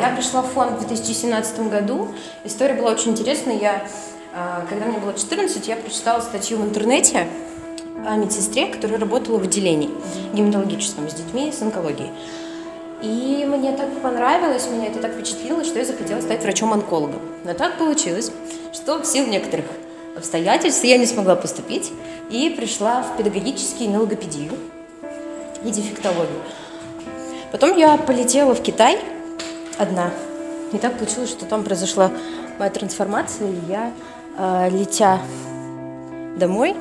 Я пришла в фонд в 2017 году. История была очень интересная. Я, а, когда мне было 14, я прочитала статью в интернете о медсестре, которая работала в отделении гематологическом с детьми с онкологией. И мне так понравилось, меня это так впечатлило, что я захотела стать врачом-онкологом. Но так получилось, что в силу некоторых обстоятельств я не смогла поступить и пришла в педагогический на логопедию и дефектологию. Потом я полетела в Китай одна. И так получилось, что там произошла моя трансформация, и я, э, летя домой,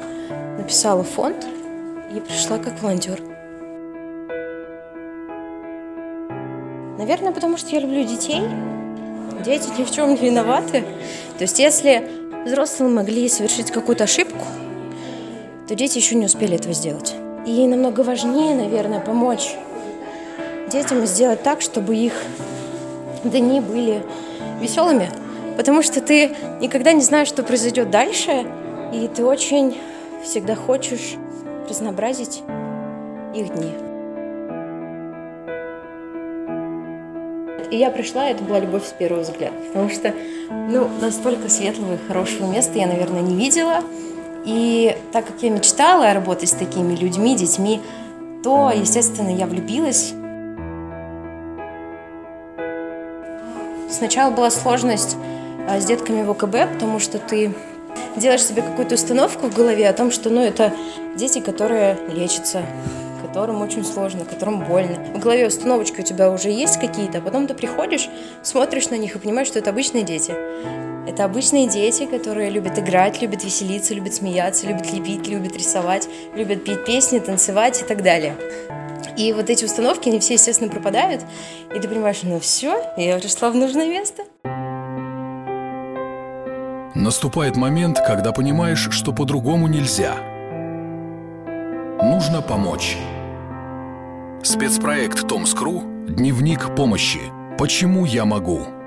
написала фонд и пришла как волонтер. Наверное, потому что я люблю детей. Дети ни в чем не виноваты. То есть, если взрослые могли совершить какую-то ошибку, то дети еще не успели этого сделать. И намного важнее, наверное, помочь детям сделать так, чтобы их дни были веселыми. Потому что ты никогда не знаешь, что произойдет дальше, и ты очень всегда хочешь разнообразить их дни. И я пришла, и это была любовь с первого взгляда. Потому что, ну, настолько светлого и хорошего места я, наверное, не видела. И так как я мечтала работать с такими людьми, детьми, то, естественно, я влюбилась. Сначала была сложность а, с детками в ОКБ, потому что ты делаешь себе какую-то установку в голове о том, что ну, это дети, которые лечатся, которым очень сложно, которым больно. В голове установочки у тебя уже есть какие-то, а потом ты приходишь, смотришь на них и понимаешь, что это обычные дети. Это обычные дети, которые любят играть, любят веселиться, любят смеяться, любят лепить, любят рисовать, любят петь песни, танцевать и так далее. И вот эти установки, они все, естественно, пропадают, и ты понимаешь, ну все, я пришла в нужное место. Наступает момент, когда понимаешь, что по-другому нельзя. Нужно помочь. Спецпроект Томскру «Дневник помощи. Почему я могу?»